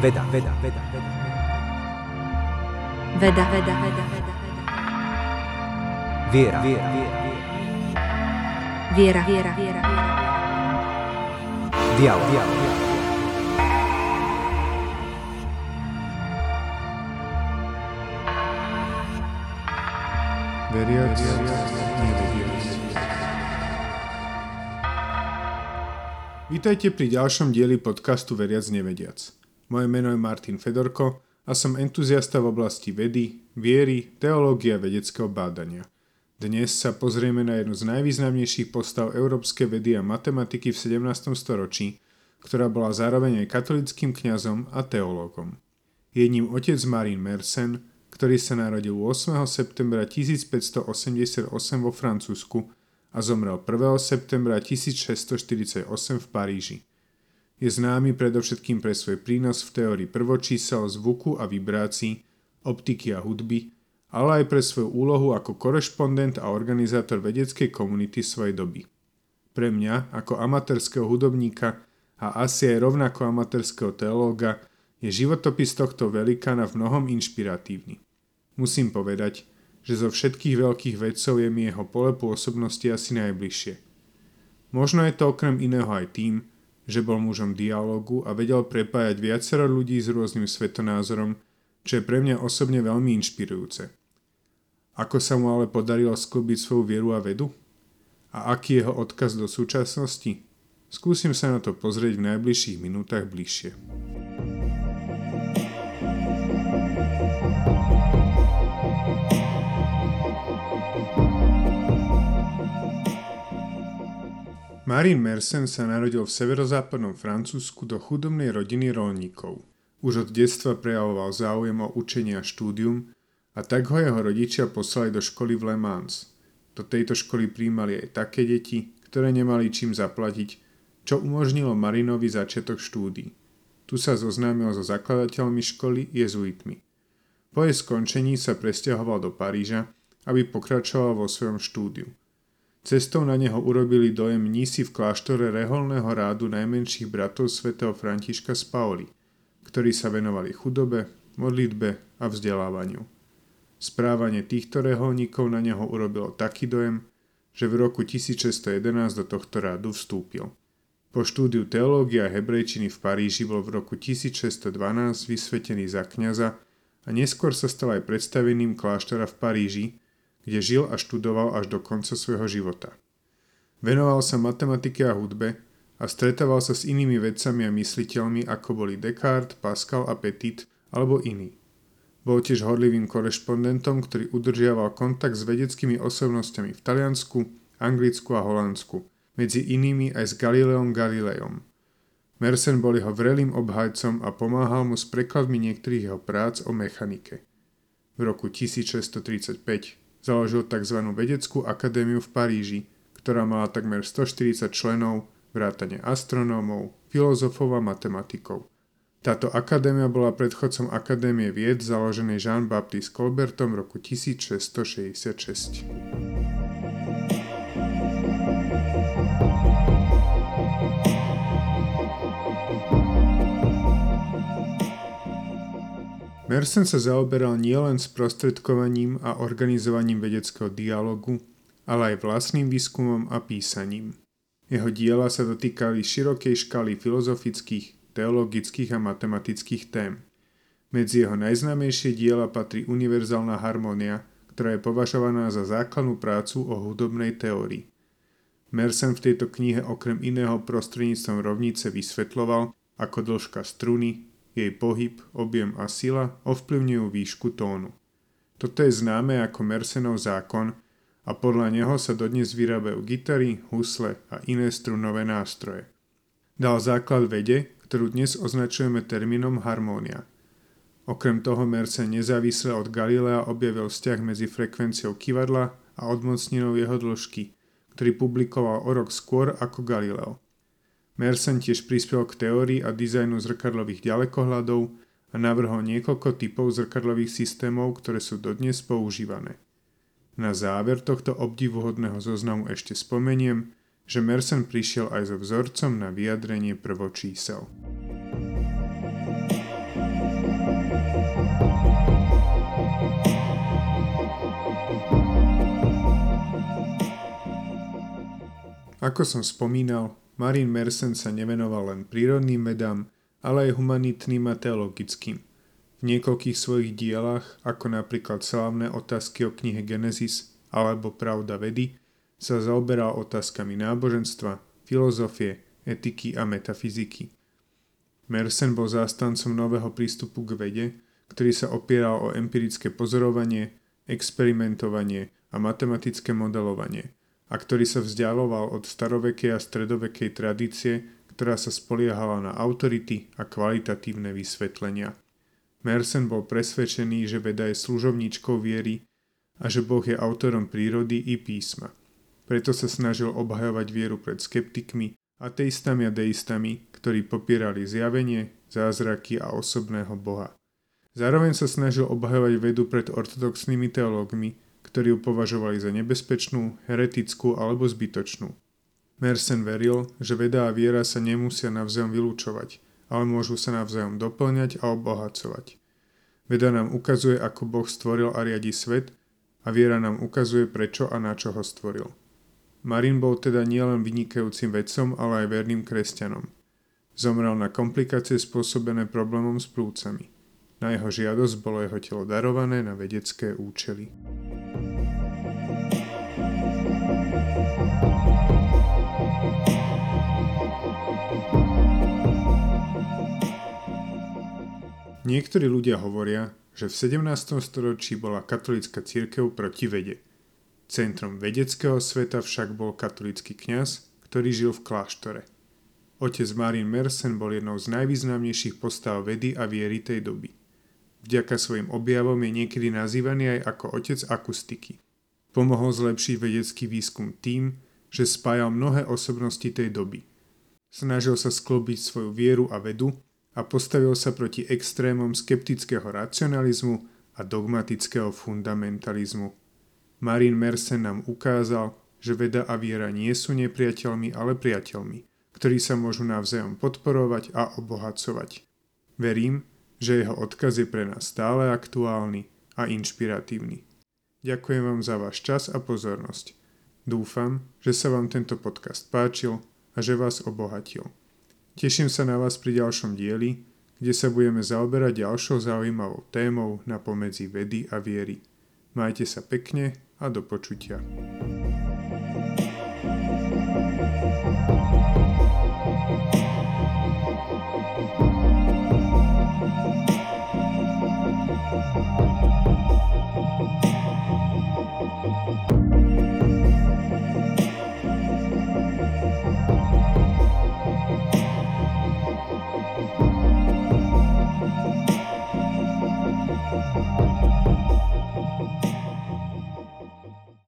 Veda, veda, veda, veda. Veda, veda, veda, veda. Viera, viera, viera. Viera, viera, viera. Dialog, dialog. Veriac, nevediac. Vítajte pri ďalšom dieli podcastu Veriac nevediac. Moje meno je Martin Fedorko a som entuziasta v oblasti vedy, viery, teológie a vedeckého bádania. Dnes sa pozrieme na jednu z najvýznamnejších postav európskej vedy a matematiky v 17. storočí, ktorá bola zároveň aj katolickým kňazom a teológom. Je ním otec Marín Mersenne, ktorý sa narodil 8. septembra 1588 vo Francúzsku a zomrel 1. septembra 1648 v Paríži. Je známy predovšetkým pre svoj prínos v teórii prvočísel, zvuku a vibrácií, optiky a hudby, ale aj pre svoju úlohu ako korešpondent a organizátor vedeckej komunity svojej doby. Pre mňa, ako amatérského hudobníka a asi aj rovnako amatérského teológa, je životopis tohto velikána v mnohom inšpiratívny. Musím povedať, že zo všetkých veľkých vedcov je mi jeho pole pôsobnosti asi najbližšie. Možno je to okrem iného aj tým, že bol mužom dialogu a vedel prepájať viacero ľudí s rôznym svetonázorom, čo je pre mňa osobne veľmi inšpirujúce. Ako sa mu ale podarilo sklbiť svoju vieru a vedu? A aký jeho odkaz do súčasnosti? Skúsim sa na to pozrieť v najbližších minútach bližšie. Marin Mersenne sa narodil v severozápadnom Francúzsku do chudobnej rodiny rolníkov. Už od detstva prejavoval záujem o učenie a štúdium a tak ho jeho rodičia poslali do školy v Le Mans. Do tejto školy príjmali aj také deti, ktoré nemali čím zaplatiť, čo umožnilo Marinovi začiatok štúdií. Tu sa zoznámil so zakladateľmi školy jezuitmi. Po jej skončení sa presťahoval do Paríža, aby pokračoval vo svojom štúdiu. Cestou na neho urobili dojem mnísi v kláštore reholného rádu najmenších bratov svätého Františka z Paoli, ktorí sa venovali chudobe, modlitbe a vzdelávaniu. Správanie týchto reholníkov na neho urobilo taký dojem, že v roku 1611 do tohto rádu vstúpil. Po štúdiu teológie a hebrejčiny v Paríži bol v roku 1612 vysvetený za kňaza a neskôr sa stal aj predstaveným kláštora v Paríži, kde žil a študoval až do konca svojho života. Venoval sa matematike a hudbe a stretával sa s inými vedcami a mysliteľmi ako boli Descartes, Pascal a Petit alebo iní. Bol tiež horlivým korešpondentom, ktorý udržiaval kontakt s vedeckými osobnosťami v Taliansku, Anglicku a Holandsku, medzi inými aj s Galileom Galilejom. Mersenne bol jeho vrelým obhajcom a pomáhal mu s prekladmi niektorých jeho prác o mechanike. V roku 1635 Založil tzv. vedeckú akadémiu v Paríži, ktorá mala takmer 140 členov, vrátane astronómov, filozofov a matematikov. Táto akadémia bola predchodcom Akadémie vied založenej Jean-Baptiste Colbertom v roku 1666. Mersenne sa zaoberal nielen sprostredkovaním a organizovaním vedeckého dialogu, ale aj vlastným výskumom a písaním. Jeho diela sa dotýkali širokej škály filozofických, teologických a matematických tém. Medzi jeho najznámejšie diela patrí Univerzálna harmónia, ktorá je považovaná za základnú prácu o hudobnej teórii. Mersenne v tejto knihe okrem iného prostredníctvom rovnice vysvetloval, ako dĺžka struny, jej pohyb, objem a sila ovplyvňujú výšku tónu. Toto je známe ako Mersenov zákon a podľa neho sa dodnes vyrábajú gitary, husle a iné strunové nástroje. Dal základ vede, ktorú dnes označujeme termínom harmónia. Okrem toho Mersenne nezávisle od Galilea objavil vzťah medzi frekvenciou kivadla a odmocninou jeho dĺžky, ktorý publikoval o rok skôr ako Galileo. Mersenne tiež prispel k teórii a dizajnu zrkadlových ďalekohľadov a navrhol niekoľko typov zrkadlových systémov, ktoré sú dodnes používané. Na záver tohto obdivuhodného zoznamu ešte spomeniem, že Mersen prišiel aj so vzorcom na vyjadrenie prvočísel. Ako som spomínal, Marin Mersenne sa nevenoval len prírodným vedám, ale aj humanitným a teologickým. V niekoľkých svojich dielach, ako napríklad slávne otázky o knihe Genesis alebo Pravda vedy, sa zaoberal otázkami náboženstva, filozofie, etiky a metafyziky. Mersenne bol zástancom nového prístupu k vede, ktorý sa opieral o empirické pozorovanie, experimentovanie a matematické modelovanie a ktorý sa vzdialoval od starovekej a stredovekej tradície, ktorá sa spoliehala na autority a kvalitatívne vysvetlenia. Mersenne bol presvedčený, že veda je služovníčkou viery a že Boh je autorom prírody i písma. Preto sa snažil obhajovať vieru pred skeptikmi, ateistami a deistami, ktorí popierali zjavenie, zázraky a osobného Boha. Zároveň sa snažil obhajovať vedu pred ortodoxnými teológmi, ktorí ju považovali za nebezpečnú, heretickú alebo zbytočnú. Mersen veril, že veda a viera sa nemusia navzájom vylúčovať, ale môžu sa navzájom doplňať a obohacovať. Veda nám ukazuje, ako Boh stvoril a riadi svet a viera nám ukazuje, prečo a na čo ho stvoril. Marin bol teda nielen vynikajúcim vedcom, ale aj verným kresťanom. Zomrel na komplikácie spôsobené problémom s plúcami. Na jeho žiadosť bolo jeho telo darované na vedecké účely. Niektorí ľudia hovoria, že v 17. storočí bola katolická církev proti vede – Centrom vedeckého sveta však bol katolický kňaz, ktorý žil v kláštore. Otec Marin Mersen bol jednou z najvýznamnejších postav vedy a viery tej doby. Vďaka svojim objavom je niekedy nazývaný aj ako otec akustiky. Pomohol zlepšiť vedecký výskum tým, že spájal mnohé osobnosti tej doby. Snažil sa sklobiť svoju vieru a vedu a postavil sa proti extrémom skeptického racionalizmu a dogmatického fundamentalizmu. Marin Mersen nám ukázal, že veda a viera nie sú nepriateľmi, ale priateľmi, ktorí sa môžu navzájom podporovať a obohacovať. Verím, že jeho odkaz je pre nás stále aktuálny a inšpiratívny. Ďakujem vám za váš čas a pozornosť. Dúfam, že sa vám tento podcast páčil a že vás obohatil. Teším sa na vás pri ďalšom dieli, kde sa budeme zaoberať ďalšou zaujímavou témou na pomedzi vedy a viery. Majte sa pekne a do počutia.